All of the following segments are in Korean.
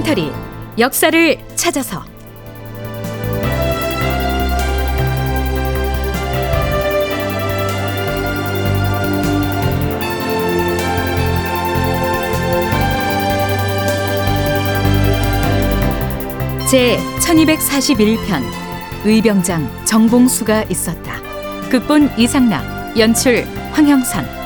다큐멘터리 역사를 찾아서 제 1241편 의병장 정봉수가 있었다. 극본 이상락, 연출 황형선.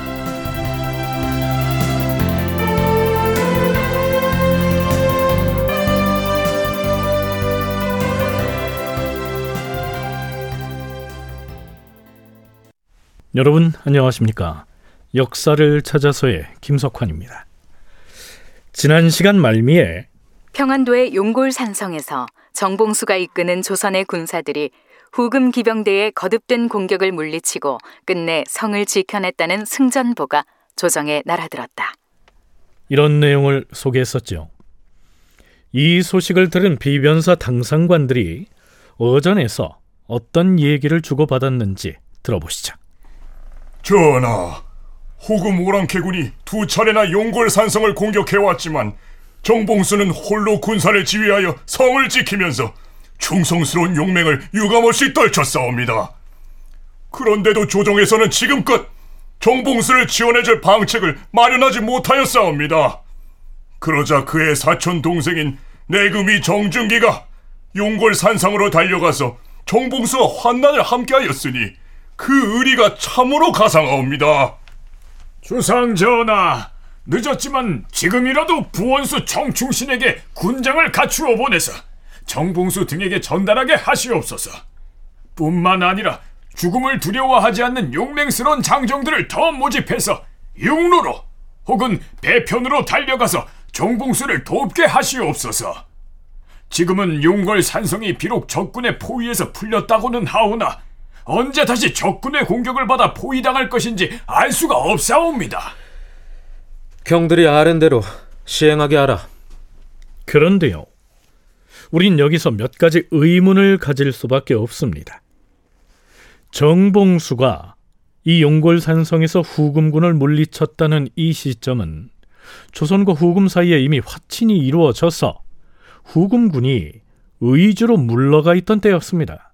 여러분 안녕하십니까? 역사를 찾아서의 김석환입니다. 지난 시간 말미에 평안도의 용골 산성에서 정봉수가 이끄는 조선의 군사들이 후금 기병대의 거듭된 공격을 물리치고 끝내 성을 지켜냈다는 승전보가 조정에 날아들었다. 이런 내용을 소개했었죠. 이 소식을 들은 비변사 당상관들이 어전에서 어떤 얘기를 주고받았는지 들어보시죠. 전하, 호금 오랑캐군이 두 차례나 용골 산성을 공격해왔지만 정봉수는 홀로 군사를 지휘하여 성을 지키면서 충성스러운 용맹을 유감없이 떨쳤사옵니다. 그런데도 조정에서는 지금껏 정봉수를 지원해줄 방책을 마련하지 못하였사옵니다. 그러자 그의 사촌 동생인 내금이 정준기가 용골 산상으로 달려가서 정봉수와 환난을 함께하였으니 그 의리가 참으로 가상하옵니다. 주상 전하, 늦었지만 지금이라도 부원수 정충신에게 군장을 갖추어 보내서 정봉수 등에게 전달하게 하시옵소서. 뿐만 아니라 죽음을 두려워하지 않는 용맹스러운 장정들을 더 모집해서 육로로 혹은 배편으로 달려가서 정봉수를 돕게 하시옵소서. 지금은 용걸 산성이 비록 적군의 포위에서 풀렸다고는 하오나 언제 다시 적군의 공격을 받아 포위당할 것인지 알 수가 없사옵니다. 경들이 아랜대로 시행하게 하라. 그런데요. 우린 여기서 몇 가지 의문을 가질 수밖에 없습니다. 정봉수가 이 용골 산성에서 후금군을 물리쳤다는 이 시점은 조선과 후금 사이에 이미 화친이 이루어져서 후금군이 의주로 물러가 있던 때였습니다.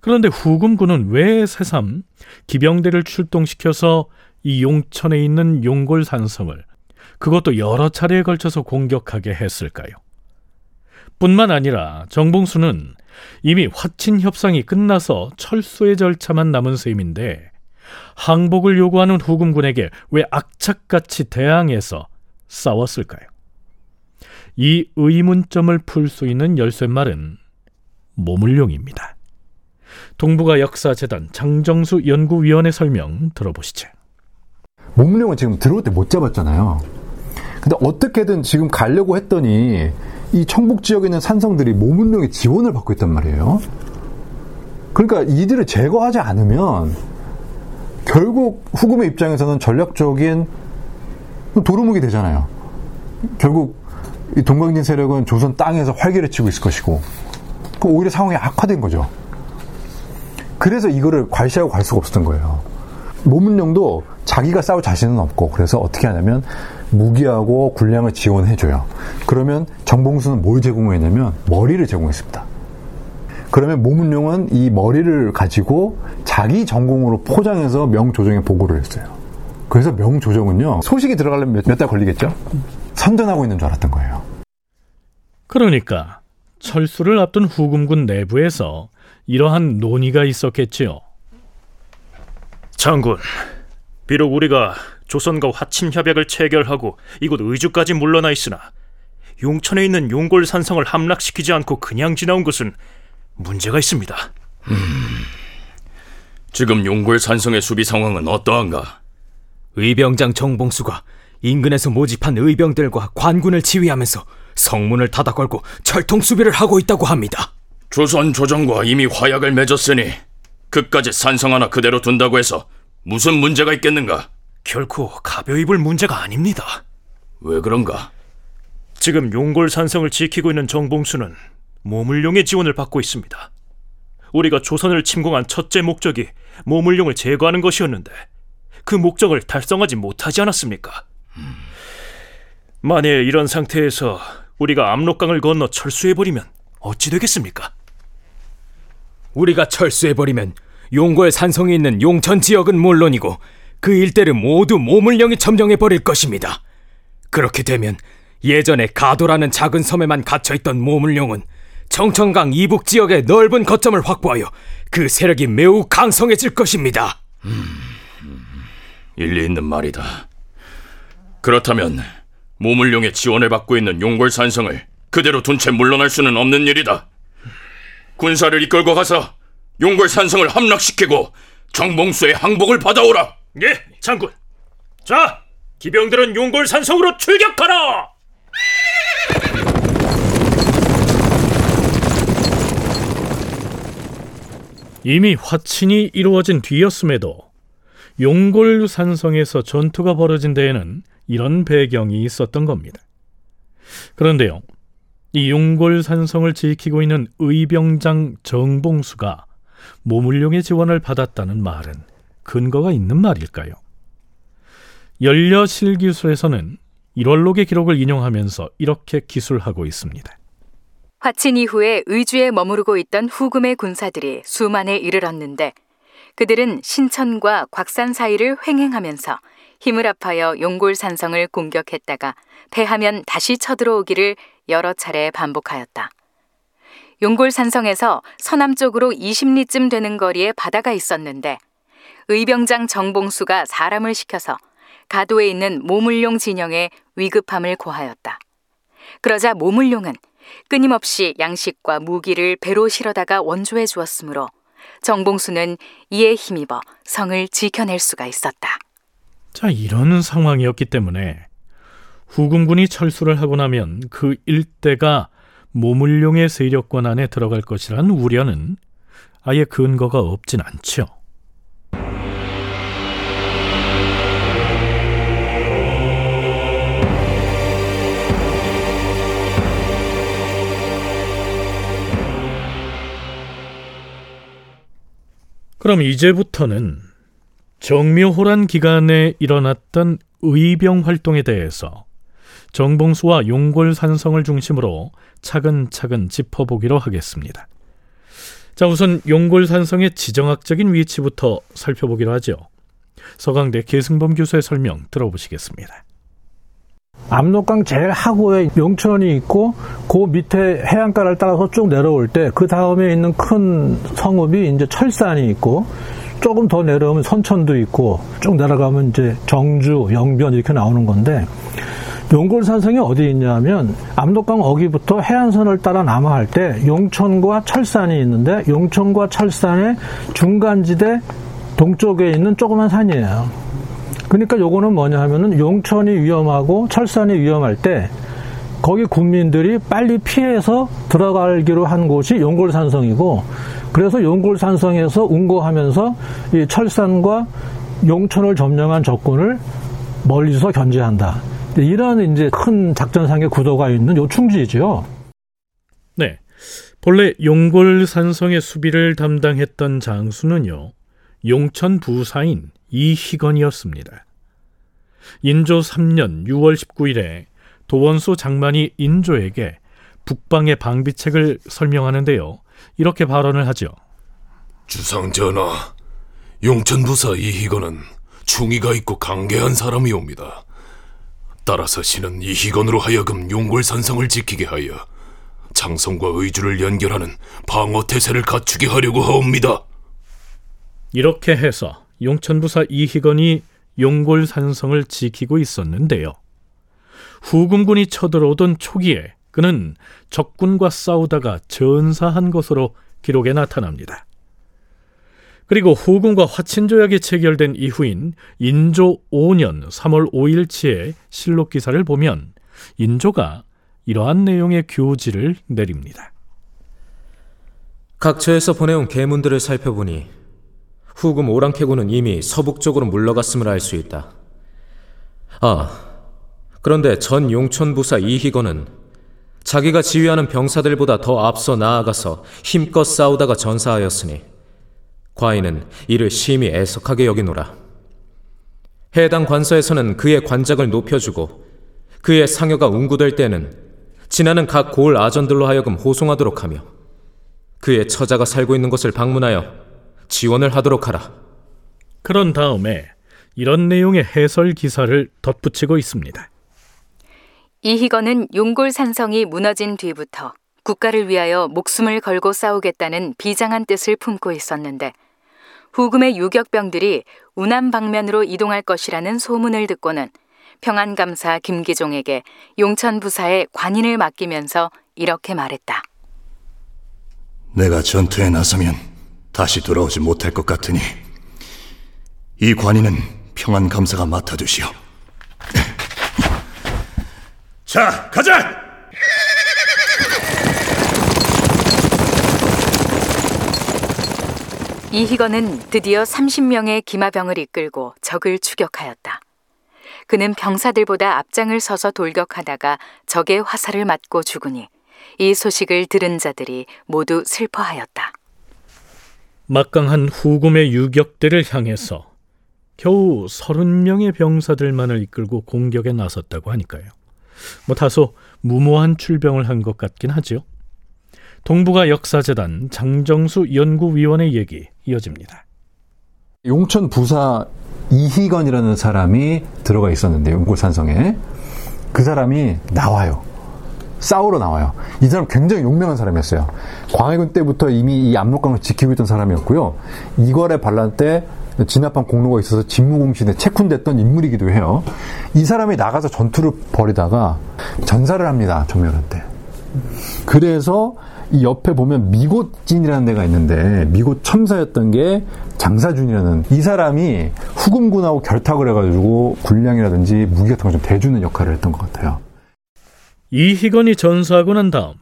그런데 후금군은 왜 새삼 기병대를 출동시켜서 이 용천에 있는 용골 산성을 그것도 여러 차례에 걸쳐서 공격하게 했을까요? 뿐만 아니라 정봉수는 이미 화친 협상이 끝나서 철수의 절차만 남은 셈인데 항복을 요구하는 후금군에게 왜 악착같이 대항해서 싸웠을까요? 이 의문점을 풀 수 있는 열쇠말은 모물룡입니다. 동북아 역사재단 장정수 연구위원의 설명 들어보시죠. 모물룡은 지금 들어올 때 못 잡았잖아요. 근데 어떻게든 지금 가려고 했더니 이 청북 지역에 있는 산성들이 모문룡의 지원을 받고 있단 말이에요. 그러니까 이들을 제거하지 않으면 결국 후금의 입장에서는 전략적인 도루묵이 되잖아요. 결국 이 동방진 세력은 조선 땅에서 활개를 치고 있을 것이고 오히려 상황이 악화된 거죠. 그래서 이거를 괄시하고 갈 수가 없었던 거예요. 모문룡도 자기가 싸울 자신은 없고 그래서 어떻게 하냐면 무기하고 군량을 지원해줘요. 그러면 정봉수는 뭘 제공했냐면 머리를 제공했습니다. 그러면 모문룡은 이 머리를 가지고 자기 전공으로 포장해서 명조정에 보고를 했어요. 그래서 명조정은요 소식이 들어가려면 몇 달 걸리겠죠? 선전하고 있는 줄 알았던 거예요. 그러니까 철수를 앞둔 후금군 내부에서 이러한 논의가 있었겠지요. 장군, 비록 우리가 조선과 화친 협약을 체결하고 이곳 의주까지 물러나 있으나 용천에 있는 용골 산성을 함락시키지 않고 그냥 지나온 것은 문제가 있습니다. 음, 지금 용골 산성의 수비 상황은 어떠한가? 의병장 정봉수가 인근에서 모집한 의병들과 관군을 지휘하면서 성문을 닫아 걸고 철통 수비를 하고 있다고 합니다. 조선 조정과 이미 화약을 맺었으니 그까지 산성 하나 그대로 둔다고 해서 무슨 문제가 있겠는가? 결코 가벼이 볼 문제가 아닙니다. 왜 그런가? 지금 용골 산성을 지키고 있는 정봉수는 모물룡의 지원을 받고 있습니다. 우리가 조선을 침공한 첫째 목적이 모물룡을 제거하는 것이었는데 그 목적을 달성하지 못하지 않았습니까? 만일 이런 상태에서 우리가 압록강을 건너 철수해버리면 어찌 되겠습니까? 우리가 철수해버리면 용골 산성이 있는 용천 지역은 물론이고 그 일대를 모두 모물령이 점령해버릴 것입니다. 그렇게 되면 예전에 가도라는 작은 섬에만 갇혀있던 모물령은 청천강 이북 지역의 넓은 거점을 확보하여 그 세력이 매우 강성해질 것입니다. 일리 있는 말이다. 그렇다면 모물룡의 지원을 받고 있는 용골산성을 그대로 둔 채 물러날 수는 없는 일이다. 군사를 이끌고 가서 용골 산성을 함락시키고 정봉수의 항복을 받아오라. 예, 장군. 자, 기병들은 용골 산성으로 출격하라. 이미 화친이 이루어진 뒤였음에도 용골 산성에서 전투가 벌어진 데에는 이런 배경이 있었던 겁니다. 그런데요, 이 용골 산성을 지키고 있는 의병장 정봉수가 모물룡의 지원을 받았다는 말은 근거가 있는 말일까요? 연려실기술에서는 1월록의 기록을 인용하면서 이렇게 기술하고 있습니다. 화친 이후에 의주에 머무르고 있던 후금의 군사들이 수만에 이르렀는데 그들은 신천과 곽산 사이를 횡행하면서 힘을 합하여 용골산성을 공격했다가 패하면 다시 쳐들어오기를 여러 차례 반복하였다. 용골 산성에서 서남쪽으로 20리쯤 되는 거리에 바다가 있었는데 의병장 정봉수가 사람을 시켜서 가도에 있는 모물룡 진영에 위급함을 고하였다. 그러자 모물룡은 끊임없이 양식과 무기를 배로 실어다가 원조해 주었으므로 정봉수는 이에 힘입어 성을 지켜낼 수가 있었다. 자, 이런 상황이었기 때문에 후금군이 철수를 하고 나면 그 일대가 모물룡의 세력권 안에 들어갈 것이라는 우려는 아예 근거가 없진 않죠. 그럼 이제부터는 정묘호란 기간에 일어났던 의병 활동에 대해서 정봉수와 용골 산성을 중심으로 차근차근 짚어보기로 하겠습니다. 자, 우선 용골 산성의 지정학적인 위치부터 살펴보기로 하죠. 서강대 계승범 교수의 설명 들어보시겠습니다. 압록강 제일 하구에 용천이 있고 그 밑에 해안가를 따라서 쭉 내려올 때 그 다음에 있는 큰 성읍이 이제 철산이 있고 조금 더 내려오면 선천도 있고 쭉 내려가면 이제 정주, 영변 이렇게 나오는 건데 용골산성이 어디 있냐면 압록강 어기부터 해안선을 따라 남하할 때 용천과 철산이 있는데 용천과 철산의 중간지대 동쪽에 있는 조그만 산이에요. 그러니까 요거는 뭐냐 하면은 용천이 위험하고 철산이 위험할 때 거기 군민들이 빨리 피해서 들어가기로 한 곳이 용골산성이고 그래서 용골산성에서 운거하면서 이 철산과 용천을 점령한 적군을 멀리서 견제한다. 이런 이제 큰 작전 상의 구도가 있는 요 충지이죠. 네. 본래 용골산성의 수비를 담당했던 장수는요. 용천 부사인 이희건이었습니다. 인조 3년 6월 19일에 도원소 장만이 인조에게 북방의 방비책을 설명하는데요. 이렇게 발언을 하죠. 주상 전하, 용천부사 이희건은 충의가 있고 강계한 사람이옵니다. 따라서 신은 이희건으로 하여금 용골산성을 지키게 하여 장성과 의주를 연결하는 방어 태세를 갖추게 하려고 하옵니다. 이렇게 해서 용천부사 이희건이 용골산성을 지키고 있었는데요. 후금군이 쳐들어오던 초기에 그는 적군과 싸우다가 전사한 것으로 기록에 나타납니다. 그리고 후금과 화친 조약이 체결된 이후인 인조 5년 3월 5일치의 실록 기사를 보면 인조가 이러한 내용의 교지를 내립니다. 각처에서 보내온 계문들을 살펴보니 후금 오랑캐군은 이미 서북쪽으로 물러갔음을 알 수 있다. 아, 그런데 전 용천 부사 이희건은 자기가 지휘하는 병사들보다 더 앞서 나아가서 힘껏 싸우다가 전사하였으니 과인은 이를 심히 애석하게 여기노라. 해당 관서에서는 그의 관작을 높여주고 그의 상여가 운구될 때는 지나는 각 고을 아전들로 하여금 호송하도록 하며 그의 처자가 살고 있는 곳을 방문하여 지원을 하도록 하라. 그런 다음에 이런 내용의 해설 기사를 덧붙이고 있습니다. 이희건은 용골 산성이 무너진 뒤부터 국가를 위하여 목숨을 걸고 싸우겠다는 비장한 뜻을 품고 있었는데 후금의 유격병들이 우남 방면으로 이동할 것이라는 소문을 듣고는 평안감사 김기종에게 용천 부사에 관인을 맡기면서 이렇게 말했다. 내가 전투에 나서면 다시 돌아오지 못할 것 같으니 이 관인은 평안 감사가 맡아주시오. 자, 가자! 이희건은 드디어 30명의 기마병을 이끌고 적을 추격하였다. 그는 병사들보다 앞장을 서서 돌격하다가 적의 화살을 맞고 죽으니 이 소식을 들은 자들이 모두 슬퍼하였다. 막강한 후금의 유격대를 향해서 겨우 30명의 병사들만을 이끌고 공격에 나섰다고 하니까요. 뭐 다소 무모한 출병을 한 것 같긴 하죠. 동북아 역사재단 장정수 연구위원의 얘기 이어집니다. 용천 부사 이희건이라는 사람이 들어가 있었는데 용골산성에 그 사람이 나와요. 싸우러 나와요. 이 사람 굉장히 용맹한 사람이었어요. 광해군 때부터 이미 이 압록강을 지키고 있던 사람이었고요. 이괄의 반란 때 진압한 공로가 있어서 진무공신에 채쿤됐던 인물이기도 해요. 이 사람이 나가서 전투를 벌이다가 전사를 합니다. 정멸한 때. 그래서 이 옆에 보면 미곳진이라는 데가 있는데 미곳 첨사였던 게 장사준이라는 이 사람이 후금군하고 결탁을 해가지고 군량이라든지 무기 같은 걸 좀 대주는 역할을 했던 것 같아요. 이희건이 전사하고 난 다음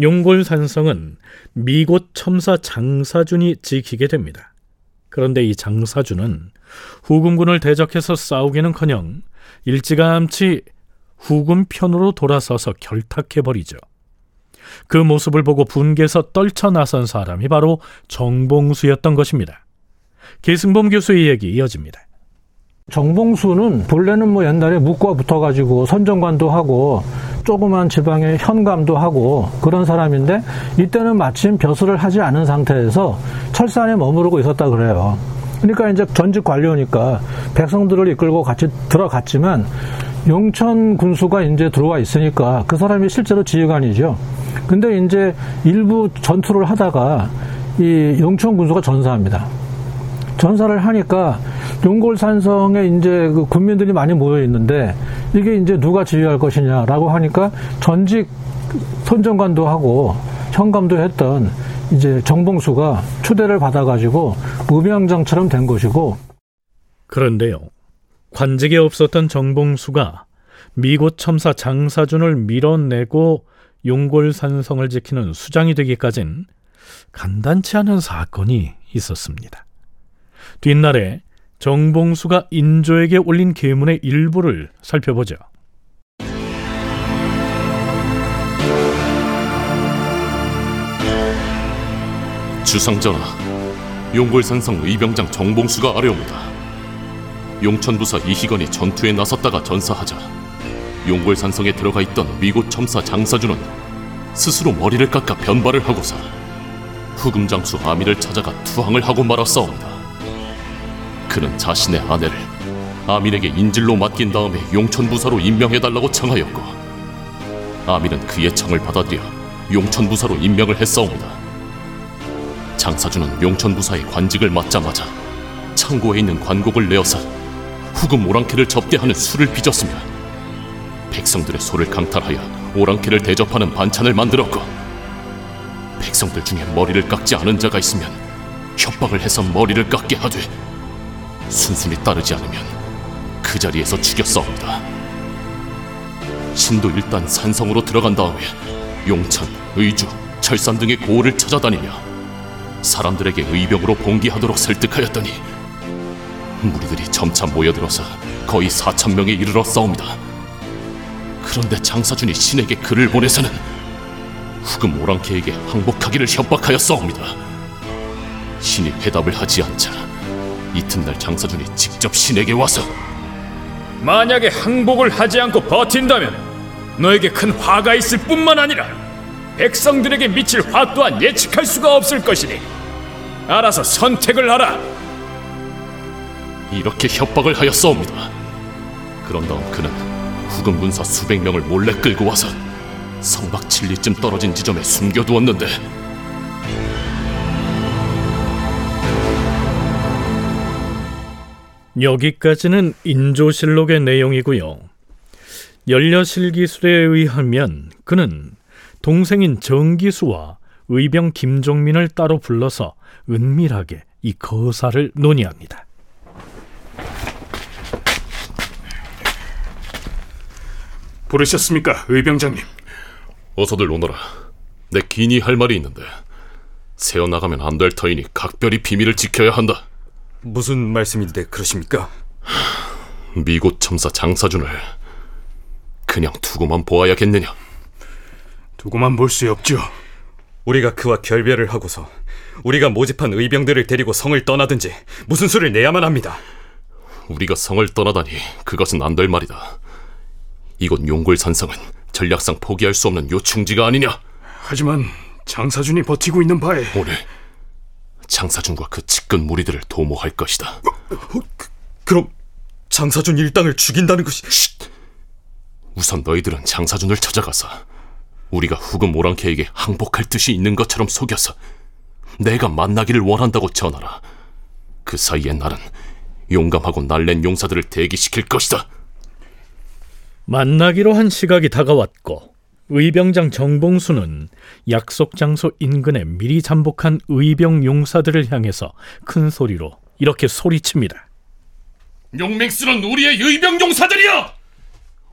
용골 산성은 미곳 첨사 장사준이 지키게 됩니다. 그런데 이 장사준은 후금군을 대적해서 싸우기는커녕 일찌감치 후금 편으로 돌아서서 결탁해버리죠. 그 모습을 보고 분개서 떨쳐 나선 사람이 바로 정봉수였던 것입니다. 계승범 교수의 얘기 이어집니다. 정봉수는 본래는 뭐 옛날에 묵과 붙어가지고 선정관도 하고 조그만 지방의 현감도 하고 그런 사람인데 이때는 마침 벼슬을 하지 않은 상태에서 철산에 머무르고 있었다 그래요. 그러니까 이제 전직 관료니까 백성들을 이끌고 같이 들어갔지만 용천 군수가 이제 들어와 있으니까 그 사람이 실제로 지휘관이죠. 근데 이제 일부 전투를 하다가 이 용천 군수가 전사합니다. 전사를 하니까 용골산성에 이제 그 군민들이 많이 모여 있는데 이게 이제 누가 지휘할 것이냐라고 하니까 전직 선정관도 하고 현감도 했던 이제 정봉수가 초대를 받아가지고 무명장처럼 된 것이고 그런데요. 관직에 없었던 정봉수가 미곳 첨사 장사준을 밀어내고 용골산성을 지키는 수장이 되기까진 간단치 않은 사건이 있었습니다. 뒷날에 정봉수가 인조에게 올린 계문의 일부를 살펴보죠. 주상전하, 용골산성 의병장 정봉수가 아뢰옵니다. 용천부사 이희건이 전투에 나섰다가 전사하자 용골산성에 들어가 있던 미곳 첨사 장사주는 스스로 머리를 깎아 변발을 하고서 후금장수 아미를 찾아가 투항을 하고 말았사옵니다. 그는 자신의 아내를 아민에게 인질로 맡긴 다음에 용천부사로 임명해달라고 청하였고 아민은 그의 청을 받아들여 용천부사로 임명을 했사옵니다. 장사주는 용천부사의 관직을 맡자마자 창고에 있는 관곡을 내어서 후금 오랑캐를 접대하는 수를 빚었으며 백성들의 소를 강탈하여 오랑캐를 대접하는 반찬을 만들었고 백성들 중에 머리를 깎지 않은 자가 있으면 협박을 해서 머리를 깎게 하되 순순히 따르지 않으면 그 자리에서 죽였사옵니다. 신도 일단 산성으로 들어간 다음에 용천, 의주, 철산 등의 고을을 찾아다니며 사람들에게 의병으로 봉기하도록 설득하였더니 무리들이 점차 모여들어서 거의 4천 명에 이르러 싸웁니다. 그런데 장사준이 신에게 글을 보내서는 후금 오랑캐에게 항복하기를 협박하여 싸웁니다. 신이 회답을 하지 않자 이튿날 장사준이 직접 신에게 와서 만약에 항복을 하지 않고 버틴다면 너에게 큰 화가 있을 뿐만 아니라 백성들에게 미칠 화 또한 예측할 수가 없을 것이니 알아서 선택을 하라. 이렇게 협박을 하였사옵니다. 그런 다음 그는 후금 군사 수백 명을 몰래 끌고 와서 성박 칠리쯤 떨어진 지점에 숨겨두었는데 여기까지는 인조실록의 내용이고요. 연려실기술에 의하면 그는 동생인 정기수와 의병 김종민을 따로 불러서 은밀하게 이 거사를 논의합니다. 부르셨습니까, 의병장님? 어서들 오너라. 내 긴히 할 말이 있는데 새어나가면 안 될 터이니 각별히 비밀을 지켜야 한다. 무슨 말씀인데 그러십니까? 미곳 첨사 장사준을 그냥 두고만 보아야겠느냐? 두고만 볼 수 없죠. 우리가 그와 결별을 하고서 우리가 모집한 의병들을 데리고 성을 떠나든지 무슨 수를 내야만 합니다. 우리가 성을 떠나다니 그것은 안 될 말이다. 이곳 용골 산성은 전략상 포기할 수 없는 요충지가 아니냐? 하지만 장사준이 버티고 있는 바에 오늘 장사준과 그 측근 무리들을 도모할 것이다. 그럼 장사준 일당을 죽인다는 것이 우선 너희들은 장사준을 찾아가서 우리가 후금 오랑캐에게 항복할 뜻이 있는 것처럼 속여서 내가 만나기를 원한다고 전하라. 그 사이에 나는 용감하고 날랜 용사들을 대기시킬 것이다. 만나기로 한 시각이 다가왔고 의병장 정봉수는 약속 장소 인근에 미리 잠복한 의병 용사들을 향해서 큰 소리로 이렇게 소리칩니다. 용맹스런 우리의 의병 용사들이여!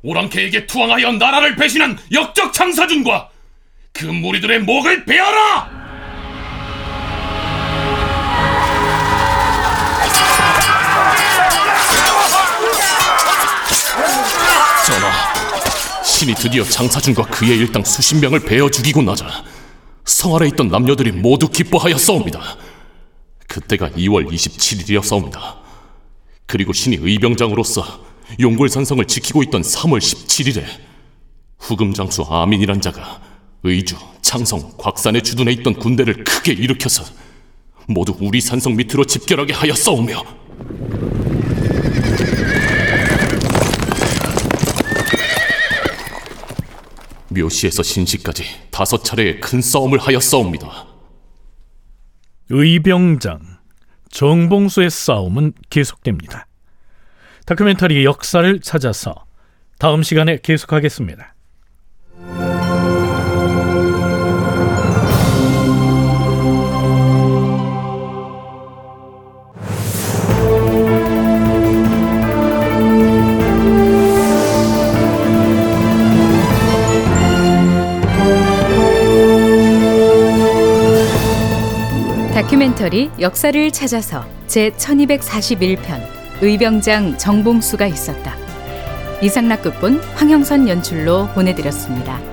오랑캐에게 투항하여 나라를 배신한 역적 장사준과 그 무리들의 목을 베어라! 전하, 신이 드디어 장사준과 그의 일당 수십 명을 베어 죽이고 나자 성 아래 있던 남녀들이 모두 기뻐하였사옵니다. 그때가 2월 27일이었사옵니다. 그리고 신이 의병장으로서 용골산성을 지키고 있던 3월 17일에 후금 장수 아민이란 자가 의주, 창성, 곽산에 주둔해 있던 군대를 크게 일으켜서 모두 우리 산성 밑으로 집결하게 하였사오며 묘시에서 신시까지 다섯 차례의 큰 싸움을 하였사옵니다. 의병장 정봉수의 싸움은 계속됩니다. 다큐멘터리 역사를 찾아서 다음 시간에 계속하겠습니다. 다큐멘터리 역사를 찾아서 제 1241편 의병장 정봉수가 있었다. 이상락 극본 황영선 연출로 보내드렸습니다.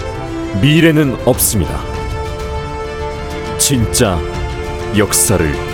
미래는 없습니다. 진짜 역사를